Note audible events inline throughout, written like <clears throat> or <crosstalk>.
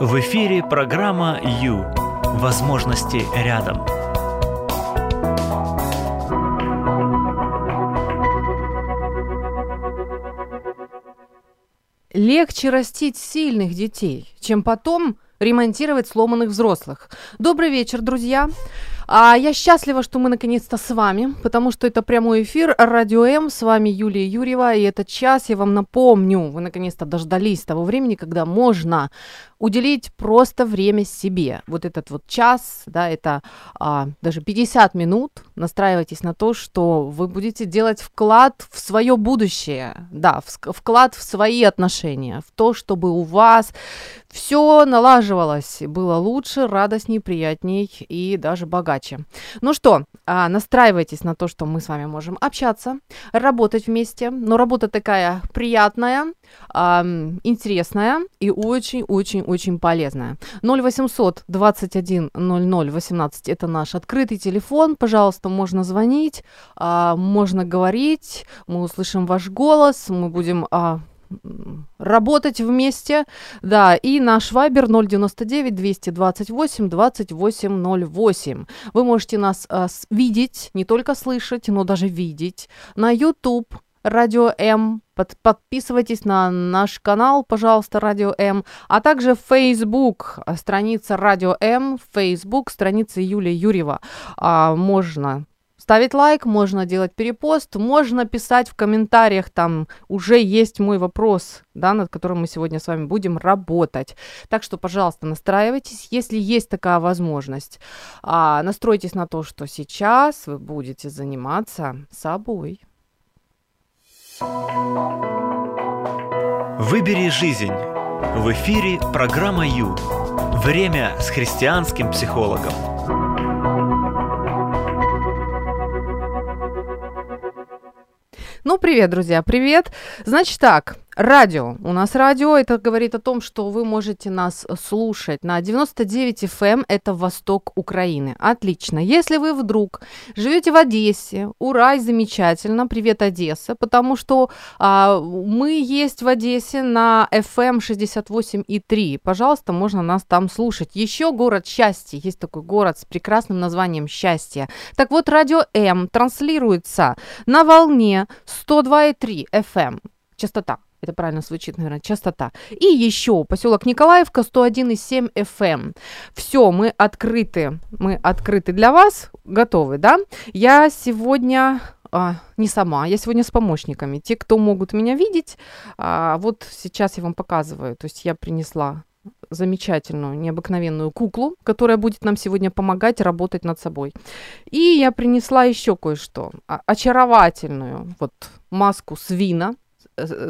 В эфире программа «Ю». Возможности рядом. Легче растить сильных детей, чем потом ремонтировать сломанных взрослых. Добрый вечер, друзья. А я счастлива, что мы наконец-то с вами, потому что это прямой эфир Радио М. С вами Юлия Юрьева, и этот час, я вам напомню, вы наконец-то дождались того времени, когда можно уделить просто время себе. Вот этот вот час, да, это а, даже 50 минут. Настраивайтесь на то, что вы будете делать вклад в свое будущее, да, в, вклад в свои отношения, в то, чтобы у вас все налаживалось, было лучше, радостней, приятней и даже богаче. Ну что, а, настраивайтесь на то, что мы с вами можем общаться, работать вместе, но работа такая приятная, интересная и очень-очень очень полезная. 0800 21 00 18 это наш открытый телефон. Пожалуйста, можно звонить, а, можно говорить, мы услышим ваш голос, мы будем а, работать вместе. Да, и наш вайбер 099 228 2808. Вы можете нас а, видеть, не только слышать, но даже видеть на YouTube Радио М. Под, подписывайтесь на наш канал, пожалуйста, Радио М. А также Facebook, страница Радио М, Facebook, страница Юлия Юрьева. А, можно ставить лайк, можно делать перепост, можно писать в комментариях, там уже есть мой вопрос, да, над которым мы сегодня с вами будем работать. Так что, пожалуйста, настраивайтесь, если есть такая возможность. А, настройтесь на то, что сейчас вы будете заниматься собой. Выбери жизнь. В эфире программа Ю. Время с христианским психологом. Ну, привет, друзья, привет. Значит так, Радио. У нас радио, это говорит о том, что вы можете нас слушать на 99 FM, эм, это восток Украины. Отлично. Если вы вдруг живете в Одессе, ура, замечательно, привет, Одесса, потому что а, мы есть в Одессе на FM 68,3. Эм Пожалуйста, можно нас там слушать. Еще город счастья, есть такой город с прекрасным названием Счастье. Так вот, радио М транслируется на волне 102,3 FM. Частота. Это правильно звучит, наверное, частота. И еще поселок Николаевка 101,7 FM. Все, мы открыты. Мы открыты для вас. Готовы, да? Я сегодня а, не сама, я сегодня с помощниками. Те, кто могут меня видеть, а, вот сейчас я вам показываю. То есть я принесла замечательную, необыкновенную куклу, которая будет нам сегодня помогать работать над собой. И я принесла еще кое-что. Очаровательную вот маску свина,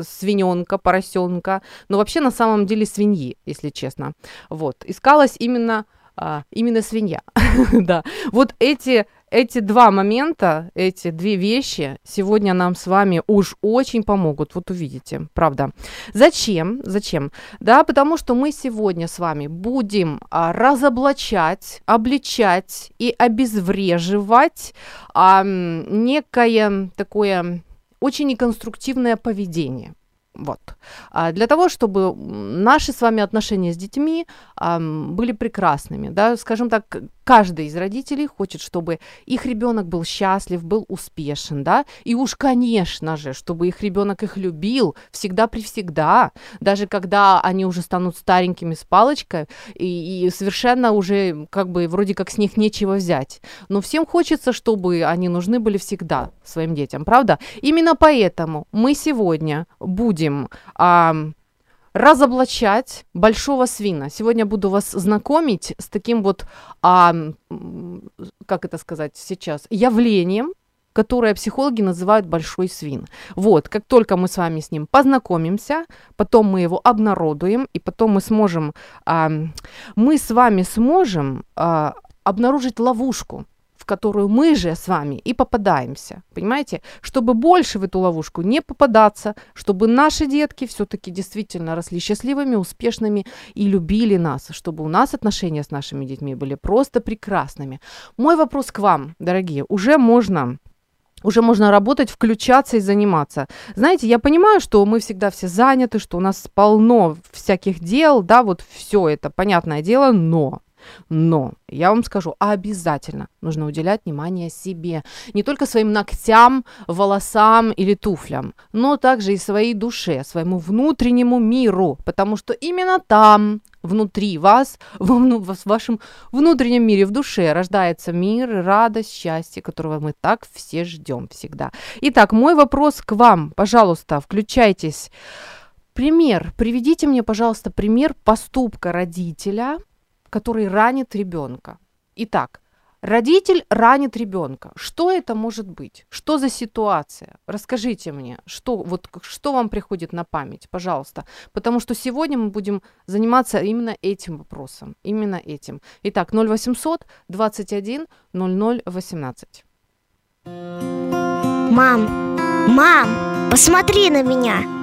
свиненка, поросенка, но вообще на самом деле свиньи, если честно. Вот, искалась именно, а, именно свинья, <laughs> да. Вот эти эти два момента, эти две вещи сегодня нам с вами уж очень помогут. Вот увидите, правда. Зачем? Зачем? Да, потому что мы сегодня с вами будем а, разоблачать, обличать и обезвреживать а, некое такое очень неконструктивное поведение. Вот. А для того, чтобы наши с вами отношения с детьми а, были прекрасными, да, скажем так, каждый из родителей хочет, чтобы их ребенок был счастлив, был успешен, да, и уж, конечно же, чтобы их ребенок их любил всегда при всегда, даже когда они уже станут старенькими с палочкой и, и совершенно уже как бы вроде как с них нечего взять. Но всем хочется, чтобы они нужны были всегда своим детям, правда? Именно поэтому мы сегодня будем а, разоблачать большого свина. Сегодня буду вас знакомить с таким вот, а, как это сказать сейчас, явлением, которое психологи называют большой свин. Вот, как только мы с вами с ним познакомимся, потом мы его обнародуем, и потом мы сможем, а, мы с вами сможем а, обнаружить ловушку, которую мы же с вами и попадаемся. Понимаете? Чтобы больше в эту ловушку не попадаться, чтобы наши детки все-таки действительно росли счастливыми, успешными и любили нас, чтобы у нас отношения с нашими детьми были просто прекрасными. Мой вопрос к вам, дорогие, уже можно уже можно работать, включаться и заниматься. Знаете, я понимаю, что мы всегда все заняты, что у нас полно всяких дел, да, вот все это, понятное дело, но но я вам скажу, обязательно нужно уделять внимание себе. Не только своим ногтям, волосам или туфлям, но также и своей душе, своему внутреннему миру. Потому что именно там, внутри вас, в, вашем внутреннем мире, в душе рождается мир, радость, счастье, которого мы так все ждем всегда. Итак, мой вопрос к вам. Пожалуйста, включайтесь. Пример. Приведите мне, пожалуйста, пример поступка родителя, который ранит ребенка. Итак, родитель ранит ребенка. Что это может быть? Что за ситуация? Расскажите мне, что, вот, что вам приходит на память, пожалуйста. Потому что сегодня мы будем заниматься именно этим вопросом. Именно этим. Итак, 0800 21 00 18. Мам, мам, посмотри на меня.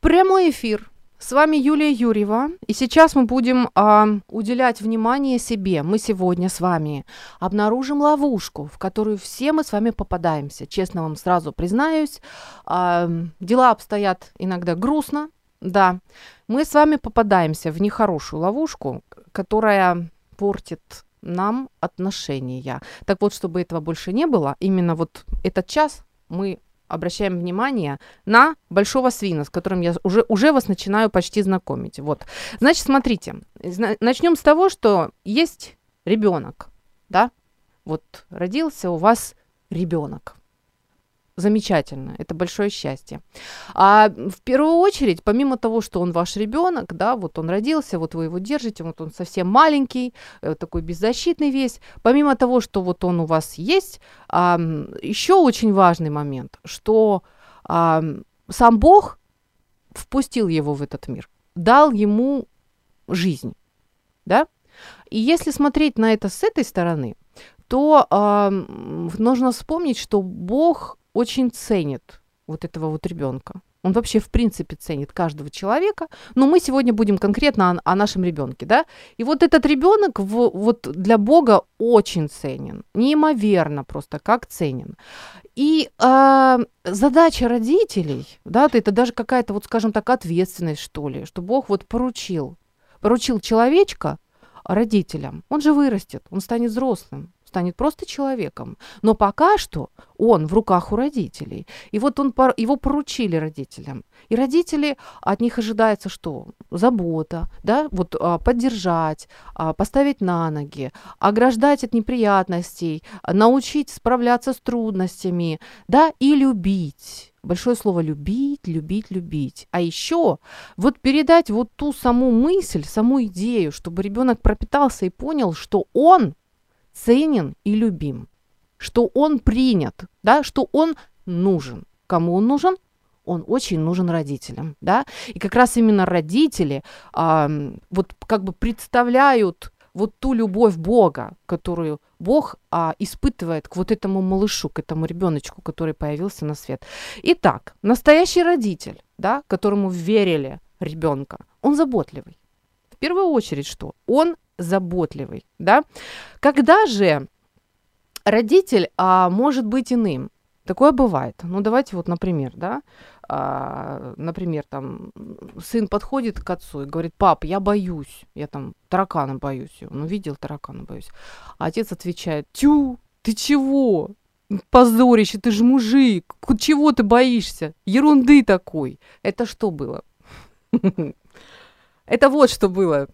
Прямой эфир. С вами Юлия Юрьева, и сейчас мы будем а, уделять внимание себе. Мы сегодня с вами обнаружим ловушку, в которую все мы с вами попадаемся. Честно вам сразу признаюсь, а, дела обстоят иногда грустно, да. Мы с вами попадаемся в нехорошую ловушку, которая портит нам отношения. Так вот, чтобы этого больше не было, именно вот этот час мы обращаем внимание на большого свина, с которым я уже, уже вас начинаю почти знакомить. Вот. Значит, смотрите, начнем с того, что есть ребенок, да? Вот родился у вас ребенок замечательно, это большое счастье. А в первую очередь, помимо того, что он ваш ребенок, да, вот он родился, вот вы его держите, вот он совсем маленький, э, такой беззащитный весь, помимо того, что вот он у вас есть, а, еще очень важный момент, что а, сам Бог впустил его в этот мир, дал ему жизнь, да, и если смотреть на это с этой стороны, то э, нужно вспомнить, что Бог очень ценит вот этого вот ребенка. Он вообще в принципе ценит каждого человека, но мы сегодня будем конкретно о, о нашем ребенке, да? И вот этот ребенок вот для Бога очень ценен, неимоверно просто как ценен. И э, задача родителей, да, это даже какая-то вот, скажем так, ответственность что ли, что Бог вот поручил, поручил человечка родителям. Он же вырастет, он станет взрослым, станет просто человеком. Но пока что он в руках у родителей. И вот он, его поручили родителям. И родители, от них ожидается что? Забота, да, вот а, поддержать, а, поставить на ноги, ограждать от неприятностей, научить справляться с трудностями, да, и любить. Большое слово любить, любить, любить. А еще вот передать вот ту саму мысль, саму идею, чтобы ребенок пропитался и понял, что он ценен и любим, что он принят, да, что он нужен. Кому он нужен? Он очень нужен родителям, да, и как раз именно родители а, вот как бы представляют вот ту любовь Бога, которую Бог а, испытывает к вот этому малышу, к этому ребеночку, который появился на свет. Итак, настоящий родитель, да, которому верили ребенка, он заботливый. В первую очередь что? Он заботливый, да? Когда же родитель а, может быть иным? Такое бывает. Ну, давайте вот, например, да, а, например, там, сын подходит к отцу и говорит, пап, я боюсь, я там таракана боюсь. Он увидел таракана, боюсь. А отец отвечает, тю, ты чего? Позорище, ты же мужик, чего ты боишься? Ерунды такой. Это что было? <laughs> Это вот что было.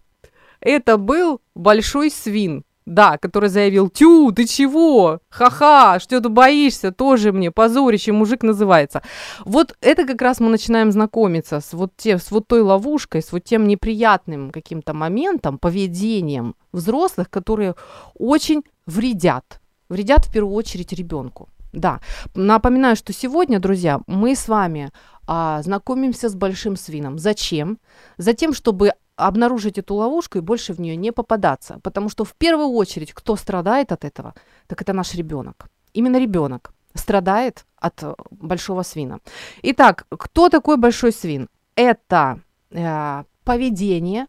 Это был большой свин, да, который заявил, тю, ты чего? Ха-ха, что ты боишься? Тоже мне позорище, мужик называется. Вот это как раз мы начинаем знакомиться с вот, те, с вот той ловушкой, с вот тем неприятным каким-то моментом, поведением взрослых, которые очень вредят. Вредят в первую очередь ребенку. Да, напоминаю, что сегодня, друзья, мы с вами а, знакомимся с большим свином. Зачем? Затем, чтобы обнаружить эту ловушку и больше в нее не попадаться. Потому что в первую очередь, кто страдает от этого, так это наш ребенок. Именно ребенок страдает от э, большого свина. Итак, кто такой большой свин? Это э, поведение,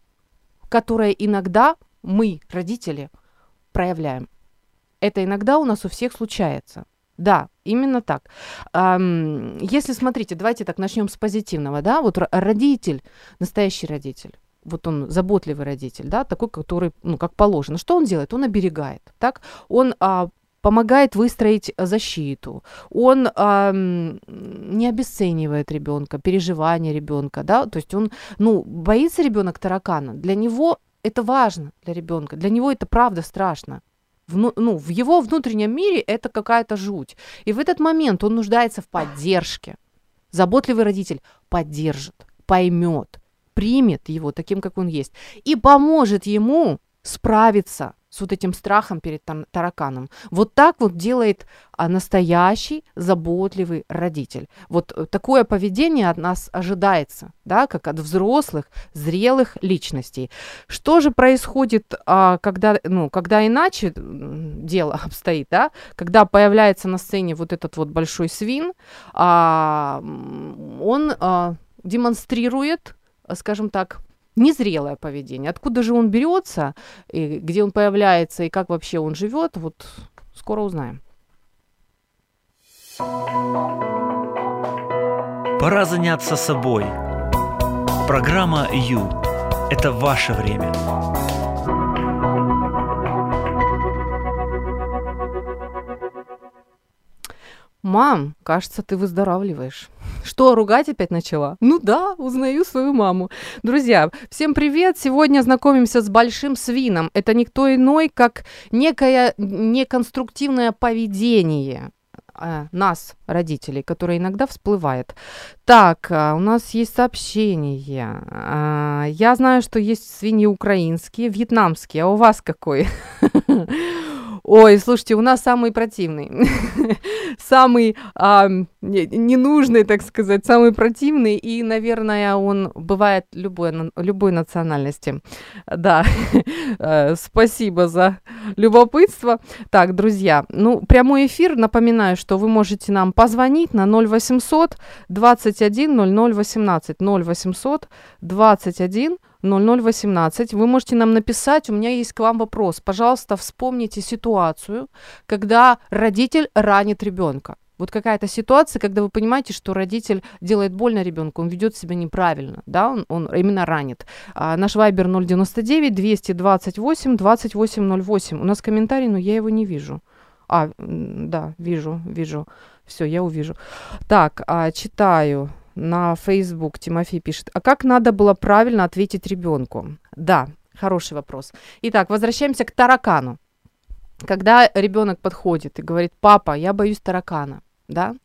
которое иногда мы, родители, проявляем. Это иногда у нас у всех случается. Да, именно так. Если смотрите, давайте так начнем с позитивного, да, вот ро- родитель, настоящий родитель, вот он заботливый родитель, да, такой, который, ну, как положено. Что он делает? Он оберегает, так? Он а, помогает выстроить защиту, он м, не обесценивает ребенка, переживания ребенка, да, то есть он, ну, боится ребенок таракана, для него это важно, для ребенка, для него это правда страшно. Вну- ну, в его внутреннем мире это какая-то жуть. И в этот момент он нуждается в поддержке. Заботливый родитель поддержит, поймет, примет его таким, как он есть, и поможет ему справиться с вот этим страхом перед тараканом. Вот так вот делает а, настоящий заботливый родитель. Вот э, такое поведение от нас ожидается, да, как от взрослых, зрелых личностей. Что же происходит, а, когда, ну, когда иначе дело <laughs> обстоит, да, когда появляется на сцене вот этот вот большой свин, а, он а, демонстрирует, скажем так, незрелое поведение. Откуда же он берется, и где он появляется, и как вообще он живет, вот скоро узнаем. Пора заняться собой. Программа «Ю» – это ваше время. Мам, кажется, ты выздоравливаешь. Что, ругать опять начала? Ну да, узнаю свою маму. Друзья, всем привет! Сегодня знакомимся с большим свином. Это никто иной, как некое неконструктивное поведение а, нас, родителей, которое иногда всплывает. Так, а, у нас есть сообщение. А, Я знаю, что есть свиньи украинские, вьетнамские, а у вас какой? <laughs> Ой, слушайте, у нас самый противный, <laughs> самый а, не- ненужный, так сказать, самый противный, и, наверное, он бывает любой, любой национальности. Да, <laughs> Э, спасибо за любопытство. Так, друзья, ну, прямой эфир, напоминаю, что вы можете нам позвонить на 0800 21 00 18, 0800 21 0018. Вы можете нам написать, у меня есть к вам вопрос. Пожалуйста, вспомните ситуацию, когда родитель ранит ребенка. Вот какая-то ситуация, когда вы понимаете, что родитель делает больно ребенку, он ведет себя неправильно, да, он, он именно ранит. А, наш вайбер 099 228 2808. У нас комментарий, но я его не вижу. А, да, вижу, вижу. Все, я увижу. Так, а, читаю на Facebook Тимофей пишет. А как надо было правильно ответить ребенку? Да, хороший вопрос. Итак, возвращаемся к таракану. Когда ребенок подходит и говорит, папа, я боюсь таракана, да?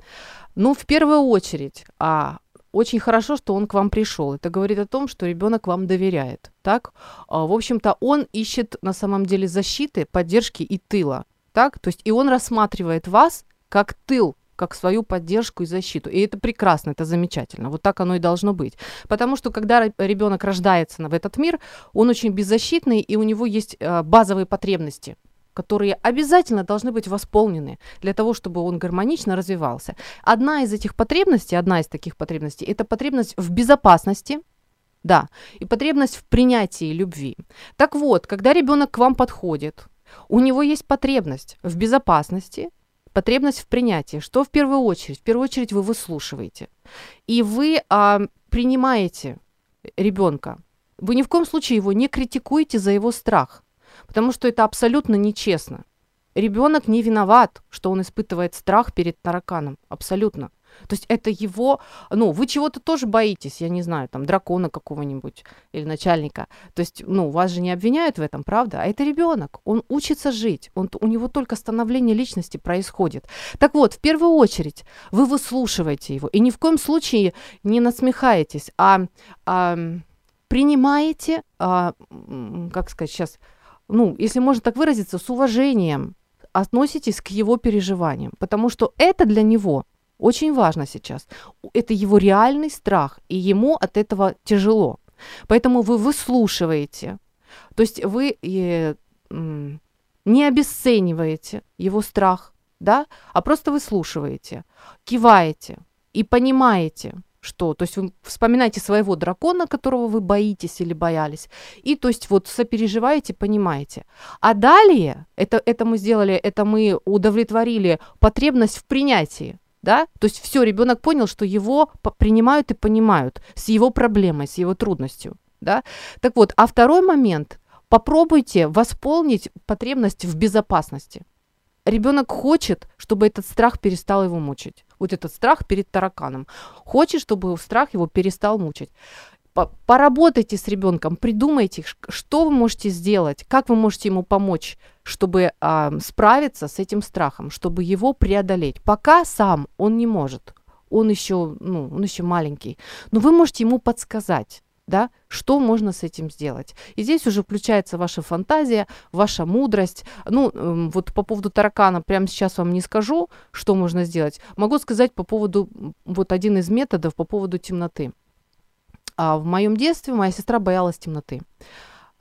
Ну, в первую очередь, а, очень хорошо, что он к вам пришел. Это говорит о том, что ребенок вам доверяет, так? А, в общем-то, он ищет на самом деле защиты, поддержки и тыла, так? То есть и он рассматривает вас как тыл, как свою поддержку и защиту. И это прекрасно, это замечательно. Вот так оно и должно быть. Потому что когда ребенок рождается в этот мир, он очень беззащитный, и у него есть э, базовые потребности которые обязательно должны быть восполнены для того, чтобы он гармонично развивался. Одна из этих потребностей, одна из таких потребностей, это потребность в безопасности, да, и потребность в принятии любви. Так вот, когда ребенок к вам подходит, у него есть потребность в безопасности, потребность в принятии. Что в первую очередь? В первую очередь вы выслушиваете. И вы а, принимаете ребенка. Вы ни в коем случае его не критикуете за его страх, потому что это абсолютно нечестно. Ребенок не виноват, что он испытывает страх перед тараканом. Абсолютно. То есть это его, ну, вы чего-то тоже боитесь, я не знаю, там, дракона какого-нибудь или начальника. То есть, ну, вас же не обвиняют в этом, правда? А это ребенок, он учится жить, он, у него только становление личности происходит. Так вот, в первую очередь, вы выслушиваете его и ни в коем случае не насмехаетесь, а, а принимаете, а, как сказать сейчас, ну, если можно так выразиться, с уважением относитесь к его переживаниям, потому что это для него очень важно сейчас. Это его реальный страх, и ему от этого тяжело. Поэтому вы выслушиваете, то есть вы э, не обесцениваете его страх, да, а просто выслушиваете, киваете и понимаете, что, то есть вы вспоминаете своего дракона, которого вы боитесь или боялись, и то есть вот сопереживаете, понимаете. А далее, это, это мы сделали, это мы удовлетворили потребность в принятии, да, то есть все, ребенок понял, что его принимают и понимают с его проблемой, с его трудностью, да. Так вот, а второй момент, попробуйте восполнить потребность в безопасности. Ребенок хочет, чтобы этот страх перестал его мучить. Вот этот страх перед тараканом. Хочет, чтобы страх его перестал мучить. Поработайте с ребенком, придумайте, что вы можете сделать, как вы можете ему помочь, чтобы э, справиться с этим страхом, чтобы его преодолеть. Пока сам он не может, он еще, ну, он еще маленький, но вы можете ему подсказать да, что можно с этим сделать. И здесь уже включается ваша фантазия, ваша мудрость. Ну, эм, вот по поводу таракана прямо сейчас вам не скажу, что можно сделать. Могу сказать по поводу, вот один из методов по поводу темноты. А в моем детстве моя сестра боялась темноты.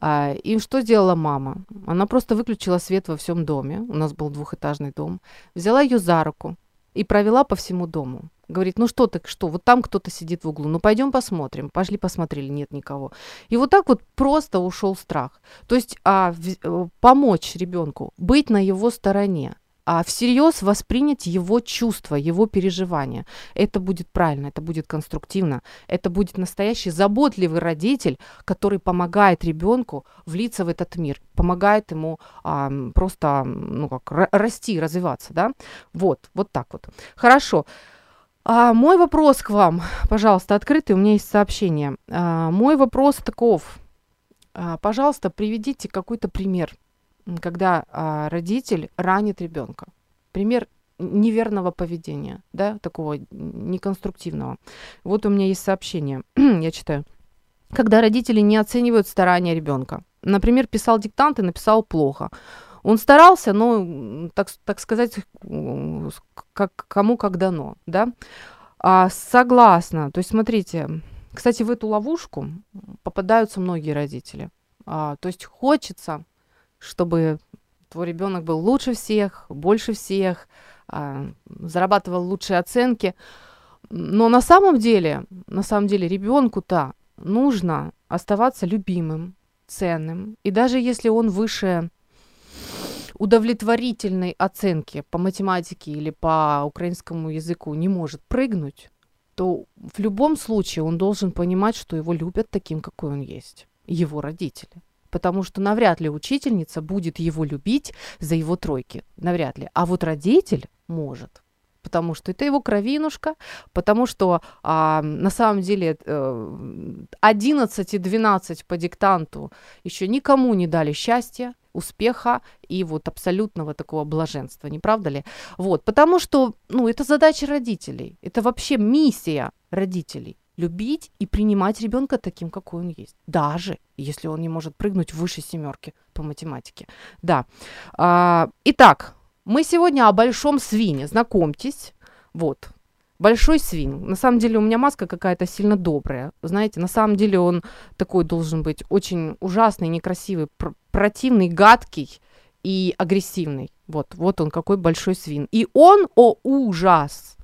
А, и что сделала мама? Она просто выключила свет во всем доме. У нас был двухэтажный дом. Взяла ее за руку и провела по всему дому. Говорит, ну что ты, что, вот там кто-то сидит в углу, ну пойдем посмотрим. Пошли посмотрели, нет никого. И вот так вот просто ушел страх. То есть а, в, э, помочь ребенку, быть на его стороне, а всерьез воспринять его чувства, его переживания. Это будет правильно, это будет конструктивно, это будет настоящий заботливый родитель, который помогает ребенку влиться в этот мир, помогает ему а, просто ну как расти, развиваться, да. Вот, вот так вот. Хорошо. А, мой вопрос к вам, пожалуйста, открытый, у меня есть сообщение. А, мой вопрос таков. А, пожалуйста, приведите какой-то пример, когда а, родитель ранит ребенка. Пример неверного поведения, да, такого неконструктивного. Вот у меня есть сообщение, <clears throat> я читаю. Когда родители не оценивают старания ребенка. Например, писал диктант и написал плохо. Он старался, но, так, так сказать, как, кому как дано, да. А, согласна. То есть, смотрите, кстати, в эту ловушку попадаются многие родители. А, то есть хочется, чтобы твой ребенок был лучше всех, больше всех, а, зарабатывал лучшие оценки. Но на самом деле, на самом деле ребенку-то нужно оставаться любимым, ценным. И даже если он выше удовлетворительной оценки по математике или по украинскому языку не может прыгнуть, то в любом случае он должен понимать, что его любят таким, какой он есть, его родители. Потому что навряд ли учительница будет его любить за его тройки. Навряд ли. А вот родитель может потому что это его кровинушка, потому что а, на самом деле 11 э, и 12 по диктанту еще никому не дали счастья, успеха и вот абсолютного такого блаженства, не правда ли? Вот, потому что, ну, это задача родителей, это вообще миссия родителей любить и принимать ребенка таким, какой он есть, даже если он не может прыгнуть выше семерки по математике. Да. А, итак, мы сегодня о большом свине. Знакомьтесь. Вот. Большой свин. На самом деле у меня маска какая-то сильно добрая. Знаете, на самом деле он такой должен быть очень ужасный, некрасивый, пр- противный, гадкий и агрессивный. Вот, вот он какой большой свин. И он, о ужас,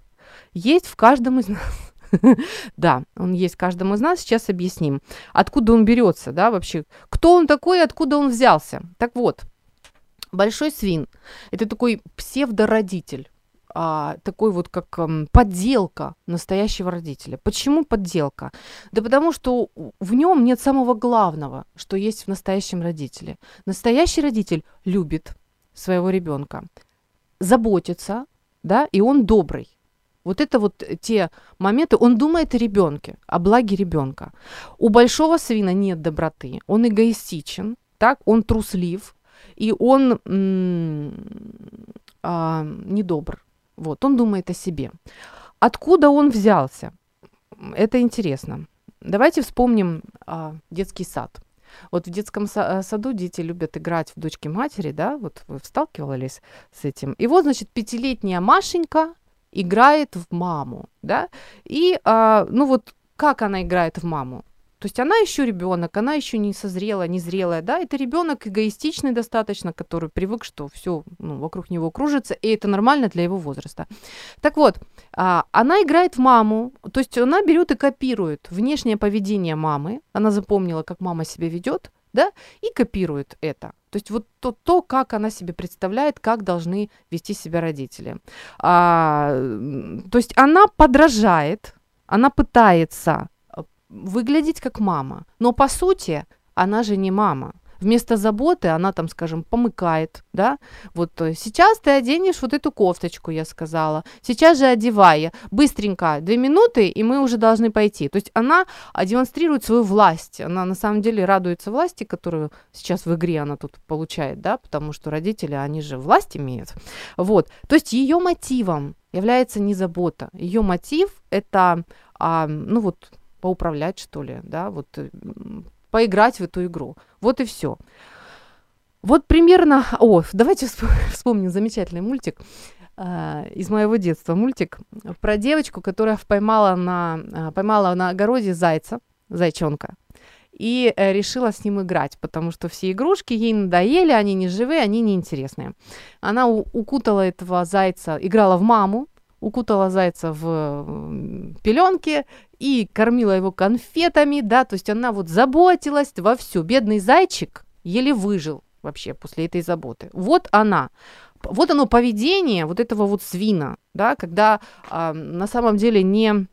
есть в каждом из нас. <laughs> Да, он есть в каждом из нас. Сейчас объясним, откуда он берется, да, вообще. Кто он такой, откуда он взялся. Так вот, Большой свин – это такой псевдородитель, а, такой вот как а, подделка настоящего родителя. Почему подделка? Да потому что в нем нет самого главного, что есть в настоящем родителе. Настоящий родитель любит своего ребенка, заботится, да, и он добрый. Вот это вот те моменты, он думает о ребенке, о благе ребенка. У большого свина нет доброты, он эгоистичен, так, он труслив, и он а, недобр. Вот, он думает о себе. Откуда он взялся? Это интересно. Давайте вспомним а, детский сад. Вот в детском э, саду дети любят играть в дочки матери, да, вот вы сталкивались с этим. И вот, значит, пятилетняя Машенька играет в маму, да, и, а, ну вот, как она играет в маму? То есть она еще ребенок, она еще не созрела, не зрелая, да, это ребенок эгоистичный достаточно, который привык, что все ну, вокруг него кружится, и это нормально для его возраста. Так вот, А, она играет в маму, то есть она берет и копирует внешнее поведение мамы, она запомнила, как мама себя ведет, да, и копирует это. То есть вот то, то, как она себе представляет, как должны вести себя родители. А, то есть она подражает, она пытается э, выглядеть как мама, но по сути она же не мама вместо заботы она там, скажем, помыкает, да, вот э, сейчас ты оденешь вот эту кофточку, я сказала, сейчас же одевай, быстренько, две минуты, и мы уже должны пойти. То есть она демонстрирует свою власть, она на самом деле радуется власти, которую сейчас в игре она тут получает, да, потому что родители, они же власть имеют, вот, то есть ее мотивом является не забота, ее мотив это, а, ну вот, поуправлять, что ли, да, вот э, поиграть в эту игру. Вот и все. Вот примерно... О, давайте <laughs> вспомним замечательный мультик э, из моего детства. Мультик про девочку, которая поймала на, э, поймала на огороде зайца, зайчонка, и э, решила с ним играть, потому что все игрушки ей надоели, они не живые, они неинтересные. Она укутала этого зайца, играла в маму, укутала зайца в пеленки и кормила его конфетами, да, то есть она вот заботилась во всю. Бедный зайчик еле выжил вообще после этой заботы. Вот она, вот оно поведение вот этого вот свина, да, когда э, на самом деле не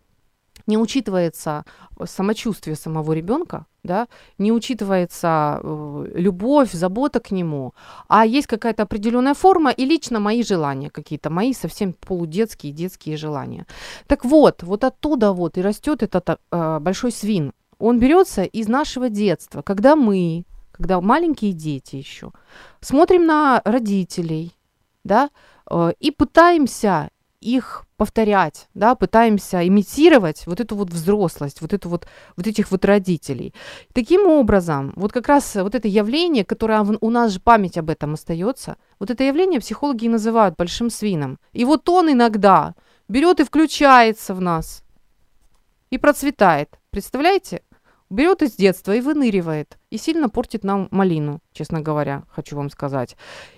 не учитывается самочувствие самого ребенка, да, не учитывается э, любовь, забота к нему, а есть какая-то определенная форма и лично мои желания какие-то, мои совсем полудетские, детские желания. Так вот, вот оттуда вот и растет этот э, большой свин. Он берется из нашего детства, когда мы, когда маленькие дети еще, смотрим на родителей, да, э, и пытаемся их повторять, да, пытаемся имитировать вот эту вот взрослость, вот эту вот, вот этих вот родителей. Таким образом, вот как раз вот это явление, которое у нас же память об этом остается, вот это явление психологи называют большим свином. И вот он иногда берет и включается в нас и процветает. Представляете? Берет из детства и выныривает, и сильно портит нам малину, честно говоря, хочу вам сказать.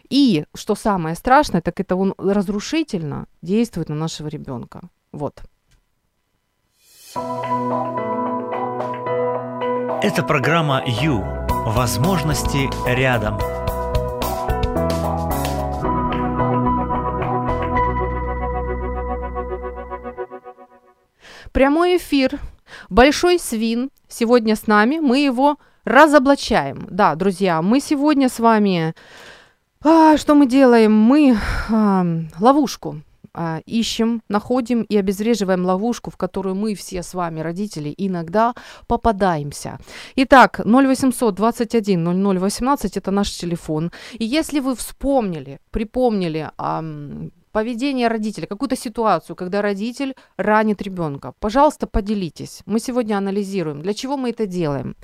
И, что самое страшное, так это он разрушительно действует на нашего ребенка. Вот. Это программа «Ю». Возможности рядом. Прямой эфир Большой свин сегодня с нами, мы его разоблачаем. Да, друзья, мы сегодня с вами... А, что мы делаем? Мы а, ловушку а, ищем, находим и обезвреживаем ловушку, в которую мы все с вами, родители, иногда попадаемся. Итак, 0800 21 00 18 это наш телефон. И если вы вспомнили, припомнили а, поведение родителя, какую-то ситуацию, когда родитель ранит ребенка. Пожалуйста, поделитесь. Мы сегодня анализируем, для чего мы это делаем.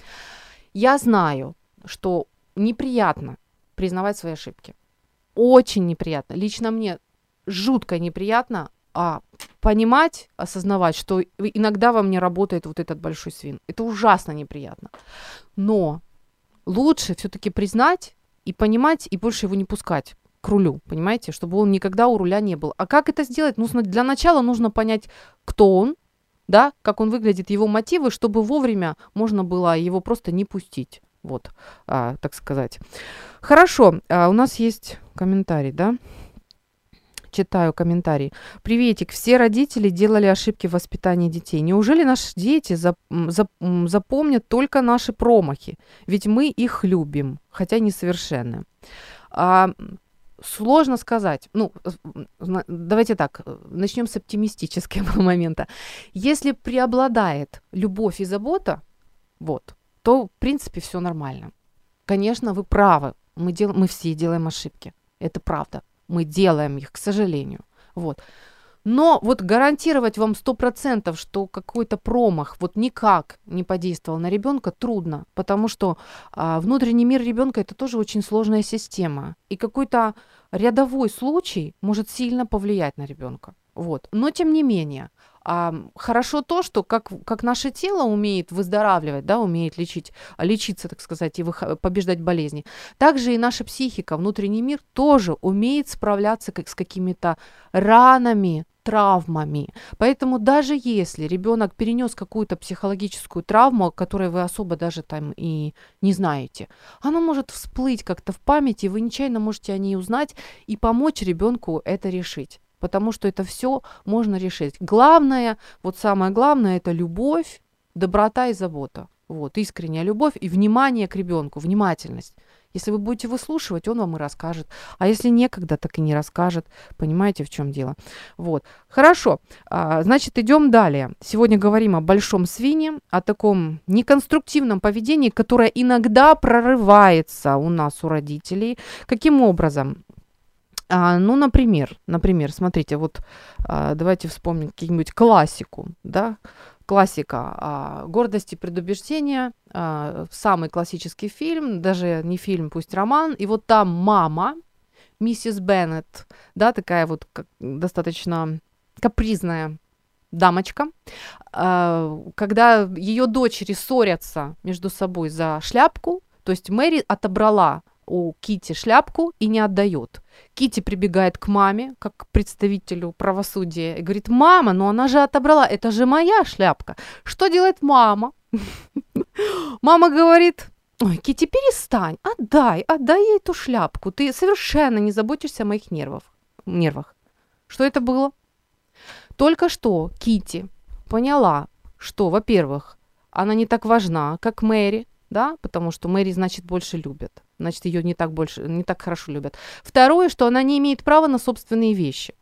Я знаю, что неприятно признавать свои ошибки. Очень неприятно. Лично мне жутко неприятно а, понимать, осознавать, что иногда во мне работает вот этот большой свин. Это ужасно неприятно. Но лучше все-таки признать и понимать, и больше его не пускать к рулю, понимаете, чтобы он никогда у руля не был. А как это сделать? Нужно для начала нужно понять, кто он, да, как он выглядит, его мотивы, чтобы вовремя можно было его просто не пустить. Вот, а, так сказать. Хорошо, а, у нас есть комментарий, да? Читаю комментарий. Приветик. Все родители делали ошибки в воспитании детей. Неужели наши дети зап зап запомнят только наши промахи? Ведь мы их любим, хотя несовершенны. А, Сложно сказать. Ну, давайте так, начнем с оптимистического <laughs> момента. Если преобладает любовь и забота, вот, то, в принципе, все нормально. Конечно, вы правы. Мы, дел... мы все делаем ошибки. Это правда. Мы делаем их, к сожалению. Вот. Но вот гарантировать вам сто процентов, что какой-то промах вот никак не подействовал на ребенка, трудно, потому что а, внутренний мир ребенка это тоже очень сложная система. И какой-то рядовой случай может сильно повлиять на ребенка. Вот. Но тем не менее, А, хорошо то, что как, как наше тело умеет выздоравливать, да, умеет лечить, лечиться, так сказать, и вых- побеждать болезни, также и наша психика, внутренний мир тоже умеет справляться как с какими-то ранами, травмами. Поэтому даже если ребенок перенес какую-то психологическую травму, которой вы особо даже там и не знаете, она может всплыть как-то в памяти, вы нечаянно можете о ней узнать и помочь ребенку это решить. Потому что это все можно решить. Главное, вот самое главное, это любовь, доброта и забота. Вот, искренняя любовь и внимание к ребенку, внимательность. Если вы будете выслушивать, он вам и расскажет. А если некогда, так и не расскажет. Понимаете, в чем дело? Вот. Хорошо. А, значит, идем далее. Сегодня говорим о большом свине, о таком неконструктивном поведении, которое иногда прорывается у нас, у родителей. Каким образом? А, ну, например, например, смотрите, вот а, давайте вспомним какую-нибудь классику, да, классика а, «Гордость и предубеждение», а, самый классический фильм, даже не фильм, пусть роман, и вот там мама, миссис Беннет, да, такая вот достаточно капризная дамочка, а, когда ее дочери ссорятся между собой за шляпку, то есть Мэри отобрала у Кити шляпку и не отдает. Кити прибегает к маме, как к представителю правосудия, и говорит, мама, ну она же отобрала, это же моя шляпка. Что делает мама? <laughs> Мама говорит, ой, Кити, перестань, отдай, отдай ей эту шляпку, ты совершенно не заботишься о моих нервах. нервах. Что это было? Только что Кити поняла, что, во-первых, она не так важна, как Мэри, да, потому что Мэри, значит, больше любят значит, ее не так больше, не так хорошо любят. Второе, что она не имеет права на собственные вещи.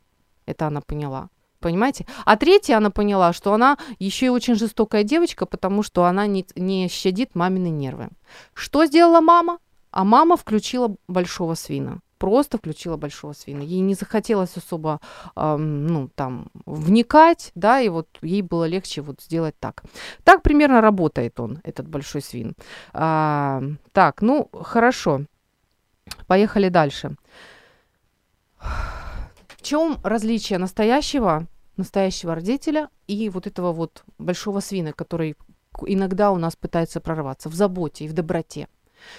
Это она поняла. Понимаете? А третье, она поняла, что она еще и очень жестокая девочка, потому что она не, не щадит мамины нервы. Что сделала мама? А мама включила большого свина просто включила большого свина. Ей не захотелось особо, э, ну, там, вникать, да, и вот ей было легче вот сделать так. Так примерно работает он, этот большой свин. А, так, ну, хорошо. Поехали дальше. В чем различие настоящего, настоящего родителя и вот этого вот большого свина, который иногда у нас пытается прорваться в заботе и в доброте?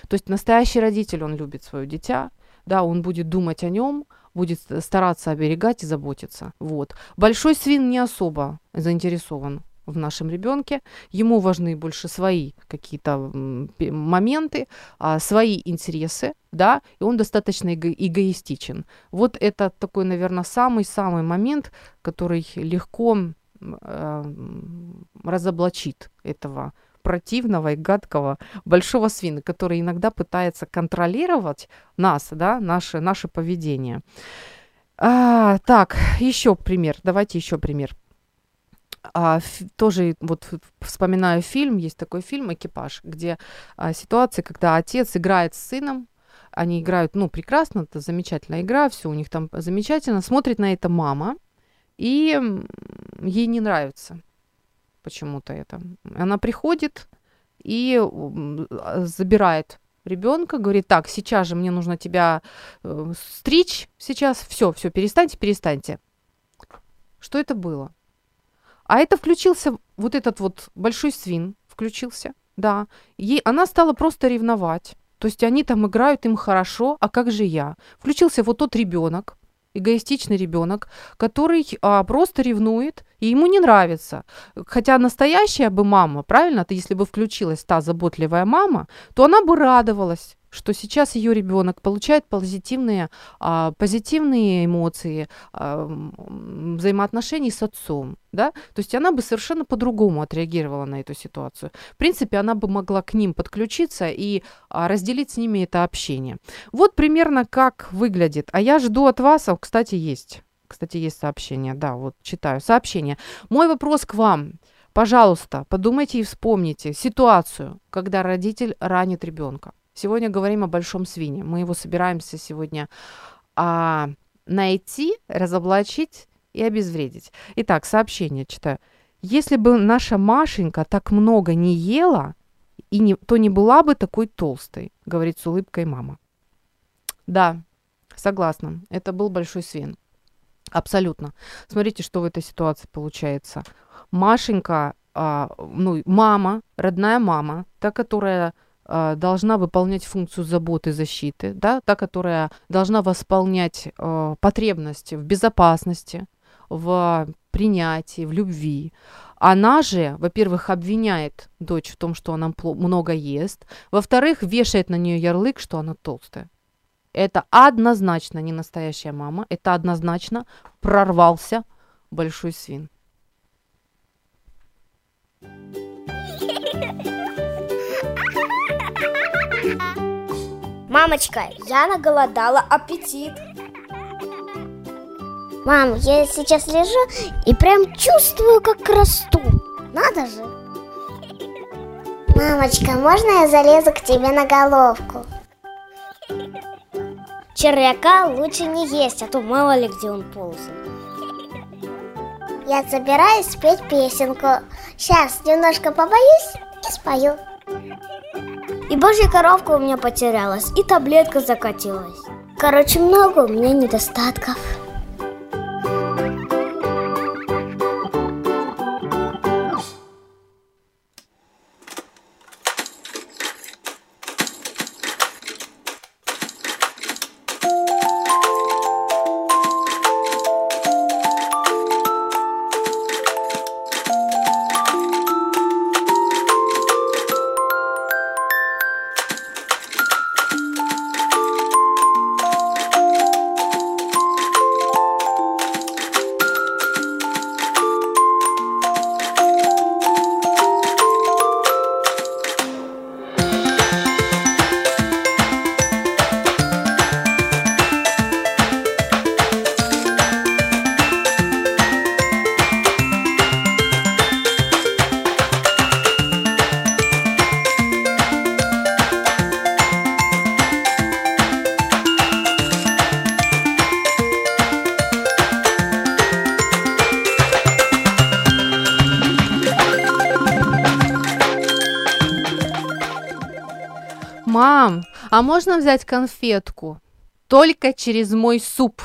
То есть настоящий родитель, он любит свое дитя, да, он будет думать о нем, будет стараться оберегать и заботиться. Вот. Большой свин не особо заинтересован в нашем ребенке. Ему важны больше свои какие-то моменты, а, свои интересы, да, и он достаточно эго- эгоистичен. Вот это такой, наверное, самый-самый момент, который легко э, разоблачит этого противного и гадкого большого свина, который иногда пытается контролировать нас, да, наше, наше поведение. А, так, еще пример. Давайте еще пример. А, ф, тоже вот вспоминаю фильм, есть такой фильм «Экипаж», где а, ситуация, когда отец играет с сыном, они играют, ну, прекрасно, это замечательная игра, все у них там замечательно, смотрит на это мама, и ей не нравится почему-то это. Она приходит и забирает ребенка, говорит, так, сейчас же мне нужно тебя э, стричь, сейчас все, все, перестаньте, перестаньте. Что это было? А это включился вот этот вот большой свин, включился, да. Ей, она стала просто ревновать. То есть они там играют, им хорошо, а как же я? Включился вот тот ребенок, эгоистичный ребенок, который а, просто ревнует, и ему не нравится. Хотя настоящая бы мама, правильно, то если бы включилась та заботливая мама, то она бы радовалась что сейчас ее ребенок получает позитивные, а, позитивные эмоции, а, взаимоотношений с отцом, да, то есть она бы совершенно по-другому отреагировала на эту ситуацию. В принципе, она бы могла к ним подключиться и а, разделить с ними это общение. Вот примерно как выглядит. А я жду от вас, а, кстати, есть, кстати, есть сообщение, да, вот читаю сообщение. Мой вопрос к вам. Пожалуйста, подумайте и вспомните ситуацию, когда родитель ранит ребенка. Сегодня говорим о большом свине. Мы его собираемся сегодня а, найти, разоблачить и обезвредить. Итак, сообщение читаю. Если бы наша Машенька так много не ела, и не, то не была бы такой толстой, говорит с улыбкой мама. Да, согласна, это был большой свин. Абсолютно. Смотрите, что в этой ситуации получается. Машенька, а, ну, мама, родная мама, та, которая должна выполнять функцию заботы и защиты, да, та, которая должна восполнять а, потребности в безопасности, в принятии, в любви. Она же, во-первых, обвиняет дочь в том, что она много ест, во-вторых, вешает на нее ярлык, что она толстая. Это однозначно не настоящая мама, это однозначно прорвался большой свин. <laughs> Мамочка, я наголодала аппетит. Мам, я сейчас лежу и прям чувствую, как расту. Надо же. Мамочка, можно я залезу к тебе на головку? Червяка лучше не есть, а то мало ли где он ползает. Я собираюсь спеть песенку. Сейчас немножко побоюсь и спою. И божья коровка у меня потерялась, и таблетка закатилась. Короче, много у меня недостатков. Мам, а можно взять конфетку? Только через мой суп.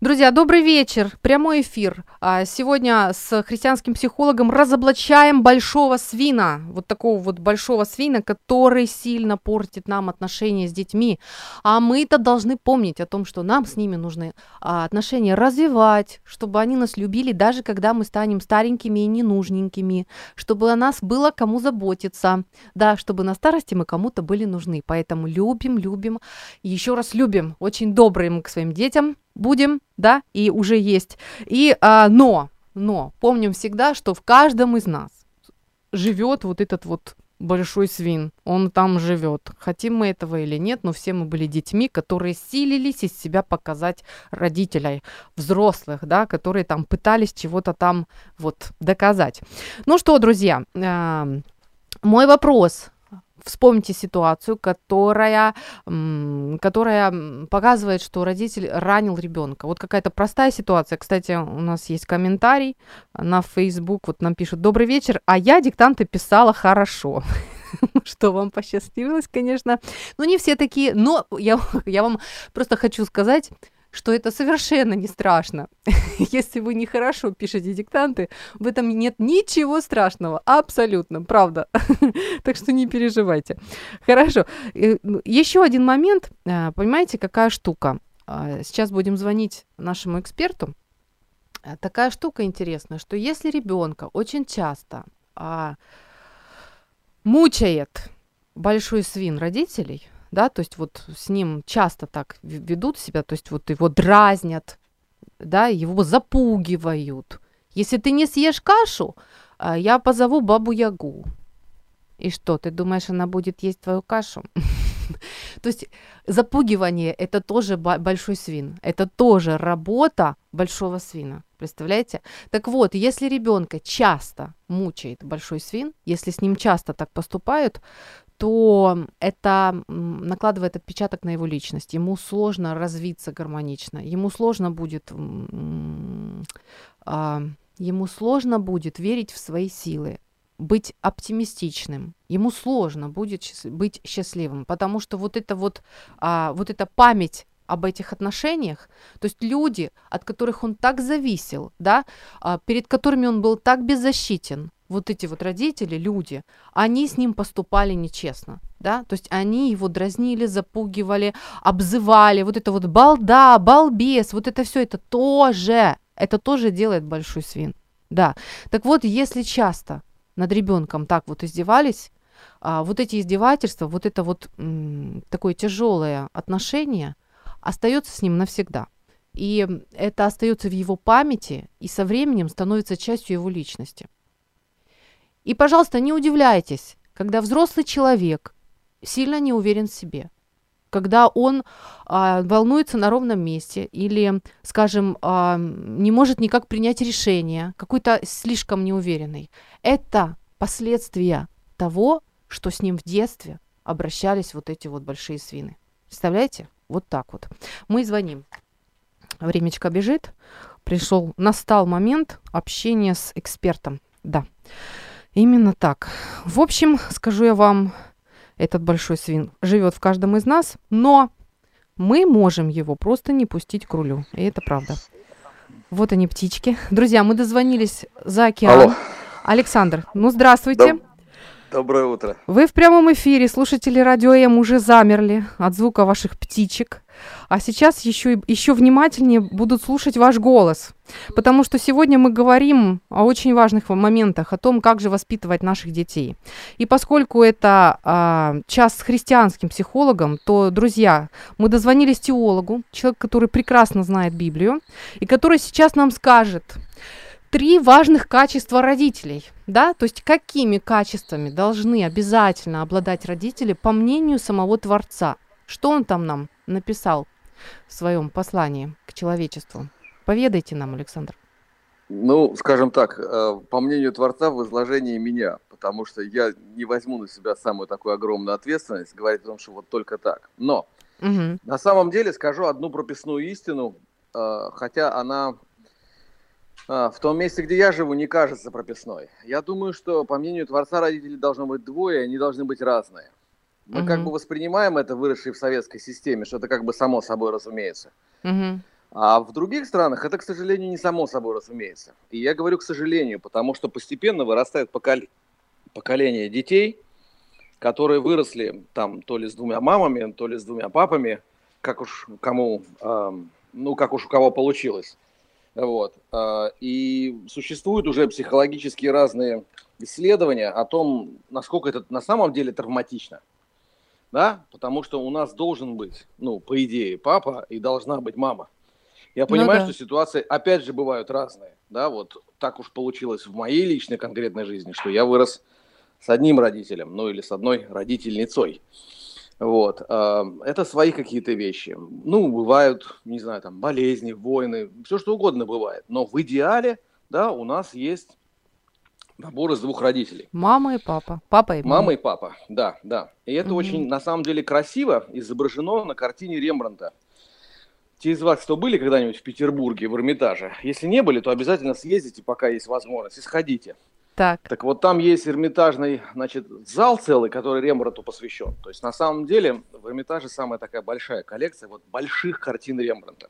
Друзья, добрый вечер. Прямой эфир. А, сегодня с христианским психологом разоблачаем большого свина. Вот такого вот большого свина, который сильно портит нам отношения с детьми. А мы-то должны помнить о том, что нам с ними нужны а, отношения развивать, чтобы они нас любили, даже когда мы станем старенькими и ненужненькими, чтобы о нас было кому заботиться. Да, чтобы на старости мы кому-то были нужны. Поэтому любим, любим, еще раз любим. Очень добрые мы к своим детям будем, да, и уже есть. И, а, но, но помним всегда, что в каждом из нас живет вот этот вот большой свин, он там живет. Хотим мы этого или нет, но все мы были детьми, которые силились из себя показать родителей, взрослых, да, которые там пытались чего-то там вот доказать. Ну что, друзья, э, мой вопрос вспомните ситуацию, которая, которая показывает, что родитель ранил ребенка. Вот какая-то простая ситуация. Кстати, у нас есть комментарий на Facebook, вот нам пишут «Добрый вечер, а я диктанты писала хорошо». <laughs> что вам посчастливилось, конечно. Но не все такие, но я, <laughs> я вам просто хочу сказать, что это совершенно не страшно. <laughs> Если вы нехорошо пишете диктанты, в этом нет ничего страшного, абсолютно, правда. <laughs> так что не переживайте. Хорошо. Еще один момент. Э, понимаете, какая штука? А, сейчас будем звонить нашему эксперту. Э, такая штука интересная, что если ребенка очень часто а, мучает большой свин родителей, да, то есть вот с ним часто так ведут себя, то есть вот его дразнят, да, его запугивают. Если ты не съешь кашу, а, я позову бабу Ягу. И что, ты думаешь, она будет есть твою кашу? <laughs> То есть запугивание – это тоже большой свин, это тоже работа большого свина, представляете? Так вот, если ребенка часто мучает большой свин, если с ним часто так поступают, то это накладывает отпечаток на его личность. Ему сложно развиться гармонично, ему сложно будет, а, ему сложно будет верить в свои силы, быть оптимистичным. Ему сложно будет быть счастливым, потому что вот это вот, а, вот эта память об этих отношениях, то есть люди, от которых он так зависел, да, а, перед которыми он был так беззащитен, вот эти вот родители, люди, они с ним поступали нечестно, да, то есть они его дразнили, запугивали, обзывали, вот это вот балда, балбес, вот это все, это тоже, это тоже делает большой свин, да. Так вот, если часто над ребенком так вот издевались, а, вот эти издевательства, вот это вот м, такое тяжелое отношение остается с ним навсегда. И это остается в его памяти и со временем становится частью его личности. И, пожалуйста, не удивляйтесь, когда взрослый человек сильно не уверен в себе, когда он а, волнуется на ровном месте или, скажем, а, не может никак принять решение, какой-то слишком неуверенный. Это последствия того, что с ним в детстве обращались вот эти вот большие свины. Представляете? Вот так вот. Мы звоним. Времечко бежит. Пришел, настал момент общения с экспертом. Да. Именно так. В общем, скажу я вам, этот большой свин живет в каждом из нас, но мы можем его просто не пустить к рулю. И это правда. Вот они, птички. Друзья, мы дозвонились за океан. Алло. Александр, ну здравствуйте. Доб- Доброе утро. Вы в прямом эфире. Слушатели радио М уже замерли от звука ваших птичек. А сейчас еще, еще внимательнее будут слушать ваш голос. Потому что сегодня мы говорим о очень важных моментах, о том, как же воспитывать наших детей. И поскольку это а, час с христианским психологом, то, друзья, мы дозвонились теологу, человек, который прекрасно знает Библию, и который сейчас нам скажет, три важных качества родителей, да, то есть какими качествами должны обязательно обладать родители по мнению самого Творца. Что он там нам написал в своем послании к человечеству? Поведайте нам, Александр. Ну, скажем так, э, по мнению Творца в изложении меня, потому что я не возьму на себя самую такую огромную ответственность, говорить о том, что вот только так. Но угу. на самом деле скажу одну прописную истину, э, хотя она в том месте, где я живу, не кажется прописной. Я думаю, что, по мнению Творца, родителей должно быть двое, они должны быть разные. Мы угу. как бы воспринимаем это, выросшие в советской системе, что это как бы само собой разумеется. Угу. А в других странах это, к сожалению, не само собой разумеется. И я говорю к сожалению, потому что постепенно вырастает покол... поколение детей, которые выросли там то ли с двумя мамами, то ли с двумя папами, как уж кому, э, ну как уж у кого получилось. Вот. А, и существуют уже психологические разные исследования о том, насколько это на самом деле травматично. Да? Потому что у нас должен быть, ну, по идее, папа и должна быть мама. Я ну понимаю, ну, да. что ситуации, опять же, бывают разные. Да, вот так уж получилось в моей личной конкретной жизни, что я вырос с одним родителем, ну или с одной родительницей. Вот. Это свои какие-то вещи. Ну, бывают, не знаю, там, болезни, войны, все что угодно бывает. Но в идеале, да, у нас есть набор из двух родителей. Мама и папа. Папа и мама. Мама и папа, да, да. И это угу. очень, на самом деле, красиво изображено на картине Рембранта. Те из вас, кто были когда-нибудь в Петербурге, в Эрмитаже, если не были, то обязательно съездите, пока есть возможность, и сходите. Так. Так вот там есть Эрмитажный, значит, зал целый, который Рембрандту посвящен. То есть на самом деле в Эрмитаже самая такая большая коллекция вот больших картин Рембрандта,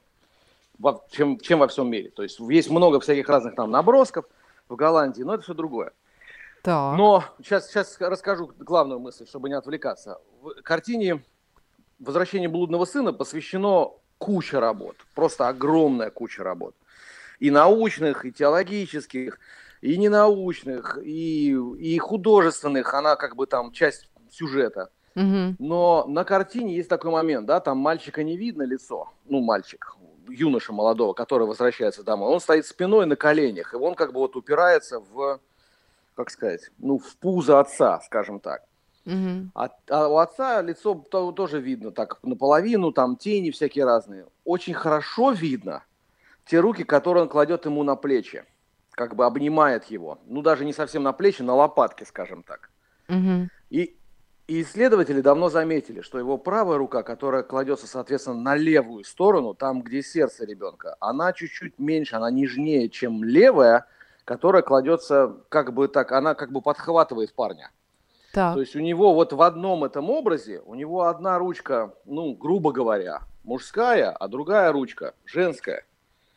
во, чем, чем во всем мире. То есть есть много всяких разных там набросков в Голландии, но это все другое. Так. Но сейчас, сейчас расскажу главную мысль, чтобы не отвлекаться. В картине «Возвращение блудного сына» посвящено куча работ, просто огромная куча работ. И научных, и теологических, и ненаучных, и, и художественных, она как бы там часть сюжета. Угу. Но на картине есть такой момент, да, там мальчика не видно лицо, ну, мальчик, юноша молодого, который возвращается домой, он стоит спиной на коленях, и он как бы вот упирается в, как сказать, ну, в пузо отца, скажем так. Угу. А, а у отца лицо тоже видно так наполовину, там тени всякие разные. Очень хорошо видно те руки, которые он кладет ему на плечи как бы обнимает его, ну даже не совсем на плечи, на лопатки, скажем так. Угу. И, и исследователи давно заметили, что его правая рука, которая кладется, соответственно, на левую сторону, там, где сердце ребенка, она чуть-чуть меньше, она нежнее, чем левая, которая кладется, как бы так, она как бы подхватывает парня. Так. То есть у него вот в одном этом образе, у него одна ручка, ну, грубо говоря, мужская, а другая ручка женская.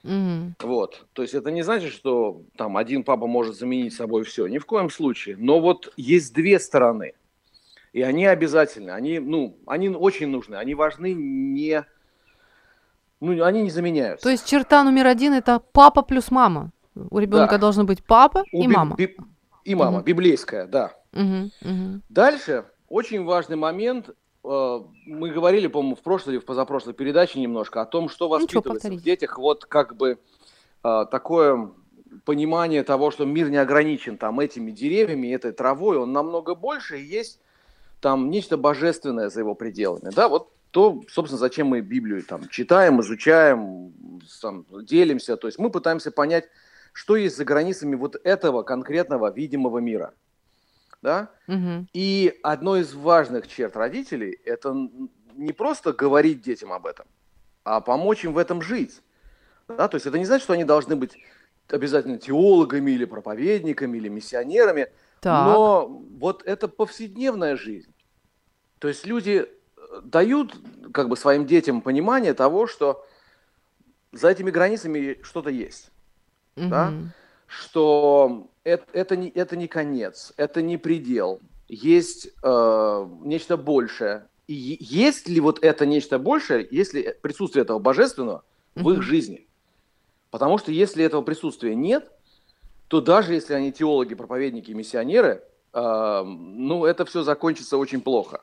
Мгм. Вот. То есть это не значит, что там один папа может заменить собой все. Ни в коем случае. Но вот есть две стороны. И они обязательны. Они, ну, они очень нужны. Они важны не... Ну, они не заменяются. То есть черта номер один это папа плюс мама. У ребенка Да. должны быть папа У и би- мама. би- и мама. Мгм. Библейская, да. Мгм, мгм. Дальше очень важный момент. Э, Мы говорили, по-моему, в прошлой или в позапрошлой передаче немножко о том, что воспитывается в детях. Вот как бы э, такое понимание того, что мир не ограничен там этими деревьями, этой травой, он намного больше, и есть там нечто божественное за его пределами. Да, вот то, собственно, зачем мы Библию там читаем, изучаем, там, делимся. То есть мы пытаемся понять, что есть за границами вот этого конкретного видимого мира. Да? Мгм. И одной из важных черт родителей – это не просто говорить детям об этом, а помочь им в этом жить. Да? То есть это не значит, что они должны быть обязательно теологами или проповедниками или миссионерами, Так. но вот это повседневная жизнь. То есть люди э, дают как бы своим детям понимание того, что за этими границами что-то есть да? Мгм. что это, это, не, это не конец, это не предел. Есть э, нечто большее. И есть ли вот это нечто большее, если присутствие этого божественного в их жизни? Потому что если этого присутствия нет, то даже если они теологи, проповедники, миссионеры, э, ну, это все закончится очень плохо.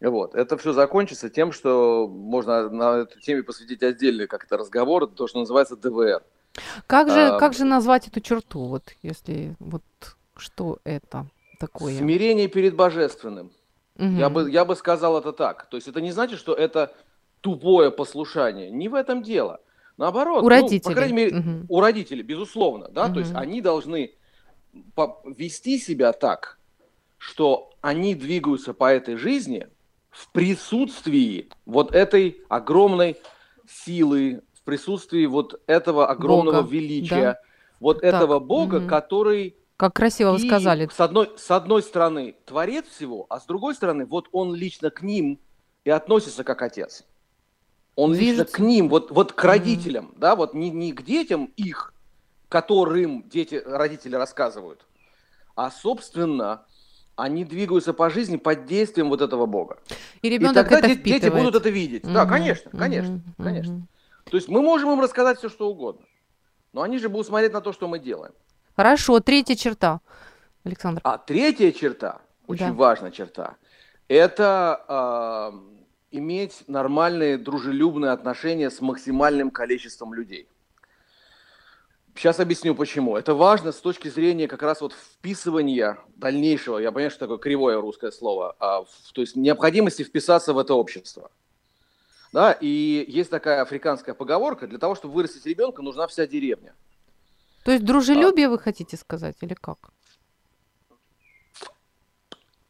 Вот. Это все закончится тем, что можно на этой теме посвятить отдельный как-то разговор, то, что называется ДВР. Как же, А, как же назвать эту черту? Вот если вот что это такое? Смирение перед божественным. Мгм. Я бы, я бы сказал это так. То есть это не значит, что это тупое послушание. Не в этом дело. Наоборот, У ну, родителей. по крайней мере, Мгм. у родителей, безусловно, да, то есть они должны вести себя так, что они двигаются по этой жизни в присутствии вот этой огромной силы, присутствии вот этого огромного Бога, величия, да. вот Так, этого Бога, мгм. который Как красиво вы и сказали. С одной, с одной стороны, творец всего, а с другой стороны, вот он лично к ним и относится как отец. Он лично Движется. к ним, вот, вот к родителям, да, вот не, не к детям их, которым дети, родители рассказывают, а, собственно, они двигаются по жизни под действием вот этого Бога. И И ребенок тогда это де- дети впитывает. будут это видеть. Да, Мгм, конечно, конечно, конечно. мгм. То есть мы можем им рассказать все, что угодно, но они же будут смотреть на то, что мы делаем. Хорошо, третья черта. Александр. А третья черта, очень Да. важная черта, это а, иметь нормальные дружелюбные отношения с максимальным количеством людей. Сейчас объясню почему. Это важно с точки зрения как раз вот вписывания дальнейшего, я понимаю, что такое кривое русское слово, а, в- то есть необходимости вписаться в это общество. Да, и есть такая африканская поговорка, для того, чтобы вырастить ребенка, нужна вся деревня. То есть дружелюбие вы хотите сказать или как?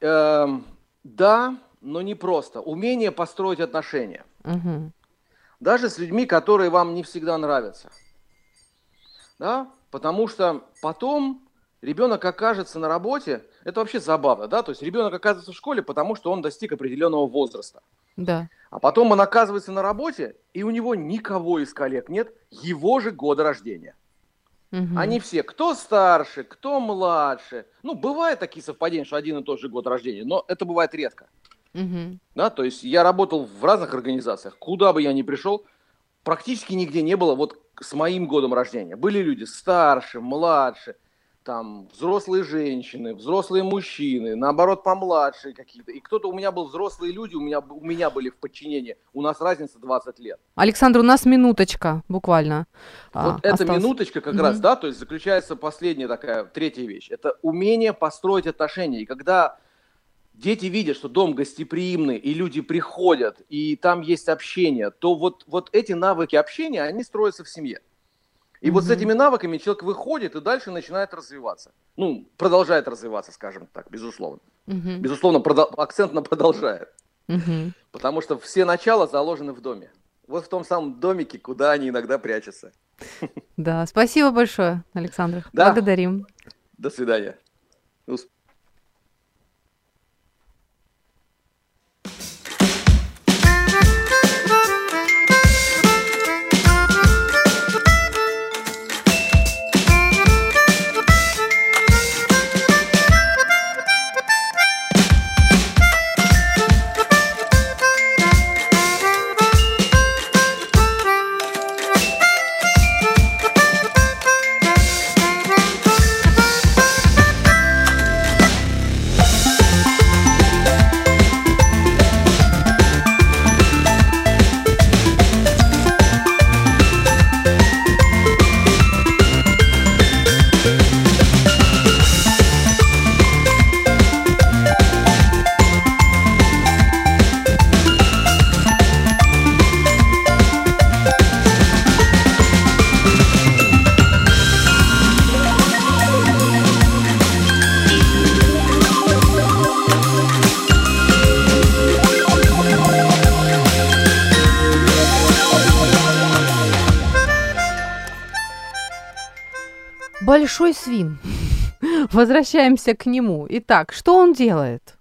Эм, да, но не просто. Умение построить отношения. Мгм. Даже с людьми, которые вам не всегда нравятся. Да? Потому что потом ребенок окажется на работе, это вообще забавно, да, то есть ребенок оказывается в школе, потому что он достиг определенного возраста. Да. А потом он оказывается на работе, и у него никого из коллег нет его же года рождения. Мгм. Они все, кто старше, кто младше. Ну, бывают такие совпадения, что один и тот же год рождения, но это бывает редко. Мгм. Да, то есть я работал в разных организациях, куда бы я ни пришел, практически нигде не было вот с моим годом рождения. Были люди старше, младше, там взрослые женщины, взрослые мужчины, наоборот помладше какие-то. И кто-то у меня был взрослые люди, у меня, у меня были в подчинении. У нас разница 20 лет. Александр, у нас минуточка буквально. а, вот эта осталась. минуточка как Мгм. раз, да, то есть заключается последняя такая, третья вещь. Это умение построить отношения. И когда дети видят, что дом гостеприимный, и люди приходят, и там есть общение, то вот, вот эти навыки общения, они строятся в семье. И вот с этими навыками человек выходит и дальше начинает развиваться. Ну, продолжает развиваться, скажем так, безусловно. Мгм. Безусловно, продол- акцент на продолжает. Мгм. Потому что все начала заложены в доме. Вот в том самом домике, куда они иногда прячутся. Да, спасибо большое, Александр. Да. Благодарим. До свидания. Возвращаемся к нему. Итак, что он делает?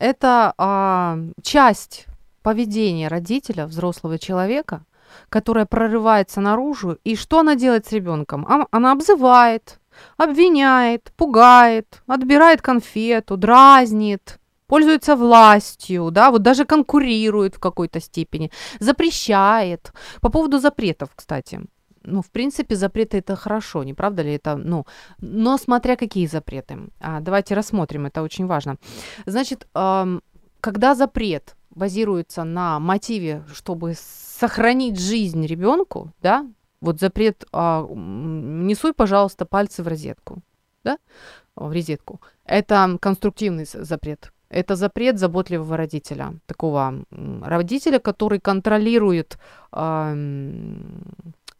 Это а, часть поведения родителя, взрослого человека, которая прорывается наружу. И что она делает с ребенком? Она обзывает, обвиняет, пугает, отбирает конфету, дразнит, пользуется властью, да, вот даже конкурирует в какой-то степени, запрещает. По поводу запретов, кстати. Ну, в принципе, запреты это хорошо, не правда ли это? Ну, но смотря какие запреты. А, давайте рассмотрим, это очень важно. Значит, эм, когда запрет базируется на мотиве, чтобы сохранить жизнь ребенку, да, вот запрет а, «не суй, пожалуйста, пальцы в розетку», да, в розетку. Это конструктивный запрет. Это запрет заботливого родителя, такого родителя, который контролирует,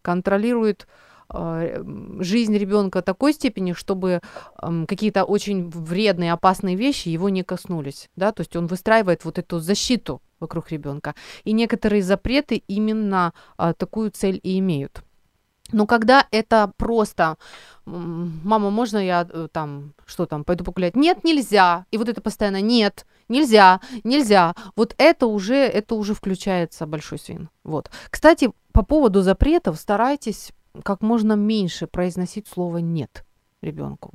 контролирует э, жизнь ребенка такой степени, чтобы э, какие-то очень вредные, опасные вещи его не коснулись, да, то есть он выстраивает вот эту защиту вокруг ребенка. И некоторые запреты именно э, такую цель и имеют. Но когда это просто, мама, можно я э, там, что там, пойду погулять? Нет, нельзя. И вот это постоянно нет, нельзя, нельзя. Вот это уже, это уже включается большой свин. Вот. Кстати, по поводу запретов старайтесь как можно меньше произносить слово нет ребенку.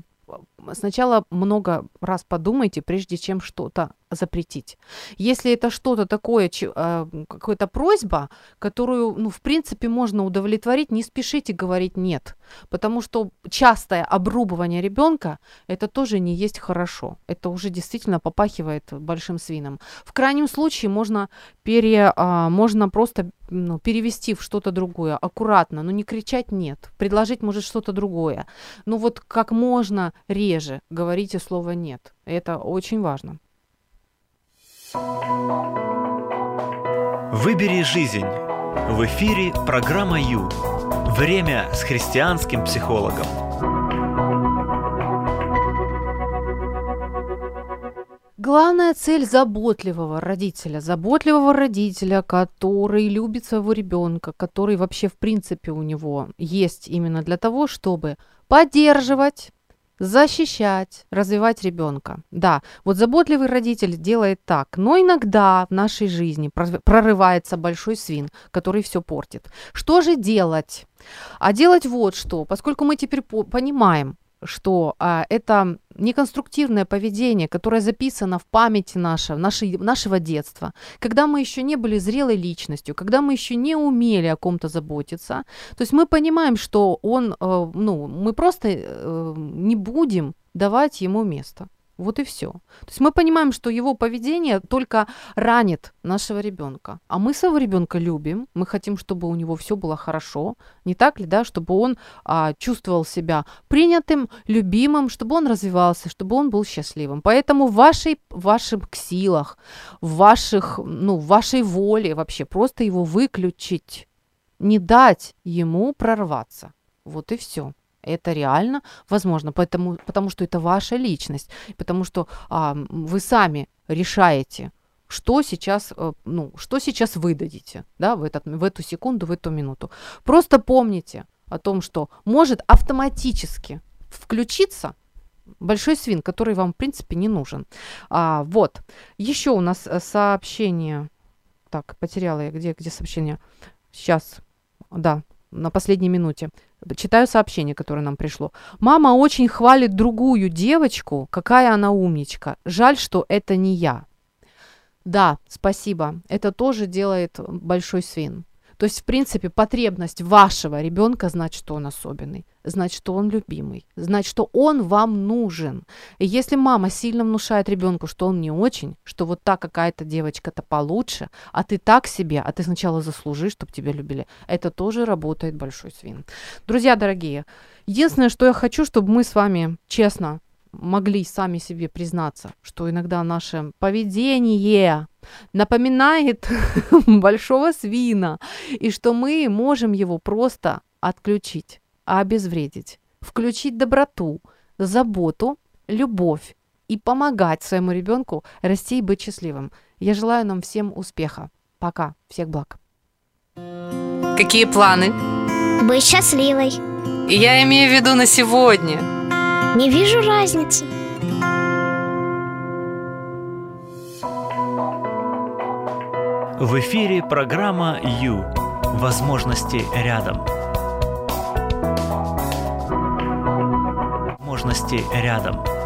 Сначала много раз подумайте, прежде чем что-то запретить. Если это что-то такое, а, какая-то просьба, которую, ну, в принципе, можно удовлетворить, не спешите говорить «нет», потому что частое обрубывание ребенка – это тоже не есть хорошо. Это уже действительно попахивает большим свином. В крайнем случае можно, пере, а, можно просто ну, перевести в что-то другое, аккуратно, но не кричать «нет», предложить, может, что-то другое. Ну вот как можно реже говорите слово «нет». Это очень важно. Выбери жизнь. В эфире программа Ю. Время с христианским психологом. Главная цель заботливого родителя, заботливого родителя, который любит своего ребенка, который вообще в принципе у него есть именно для того, чтобы поддерживать, защищать, развивать ребенка. Да, вот заботливый родитель делает так, но иногда в нашей жизни прорывается большой свин, который все портит. Что же делать? А делать вот что, поскольку мы теперь понимаем, что а, это неконструктивное поведение, которое записано в памяти нашего, нашей, нашего детства, когда мы еще не были зрелой личностью, когда мы еще не умели о ком-то заботиться. То есть мы понимаем, что он, э, ну, мы просто э, не будем давать ему место. Вот и все. То есть мы понимаем, что его поведение только ранит нашего ребенка. А мы своего ребенка любим, мы хотим, чтобы у него все было хорошо, не так ли, да, чтобы он а, чувствовал себя принятым, любимым, чтобы он развивался, чтобы он был счастливым. Поэтому в вашей, в ваших силах, в ваших, ну, вашей воле вообще просто его выключить, не дать ему прорваться. Вот и все. Это реально возможно, потому, потому что это ваша личность, потому что а, вы сами решаете, что сейчас, э, ну, что сейчас вы дадите, да, в, этот, в эту секунду, в эту минуту. Просто помните о том, что может автоматически включиться большой свин, который вам, в принципе, не нужен. А, вот. Еще у нас э, сообщение. Так, потеряла я. Где, где сообщение? Сейчас. Да, на последней минуте. Читаю сообщение, которое нам пришло. Мама очень хвалит другую девочку, какая она умничка. Жаль, что это не я. Да, спасибо. Это тоже делает большой свин. То есть, в принципе, потребность вашего ребенка знать, что он особенный, знать, что он любимый, знать, что он вам нужен. И если мама сильно внушает ребенку, что он не очень, что вот та какая-то девочка-то получше, а ты так себе, а ты сначала заслужи, чтобы тебя любили, это тоже работает большой свин. Друзья дорогие, единственное, что я хочу, чтобы мы с вами честно могли сами себе признаться, что иногда наше поведение напоминает <laughs> большого свина, и что мы можем его просто отключить, обезвредить, включить доброту, заботу, любовь и помогать своему ребенку расти и быть счастливым. Я желаю нам всем успеха. Пока. Всех благ. Какие планы? Быть счастливой. Я имею в виду на сегодня. Не вижу разницы. В эфире программа «Ю». Возможности рядом. Возможности рядом.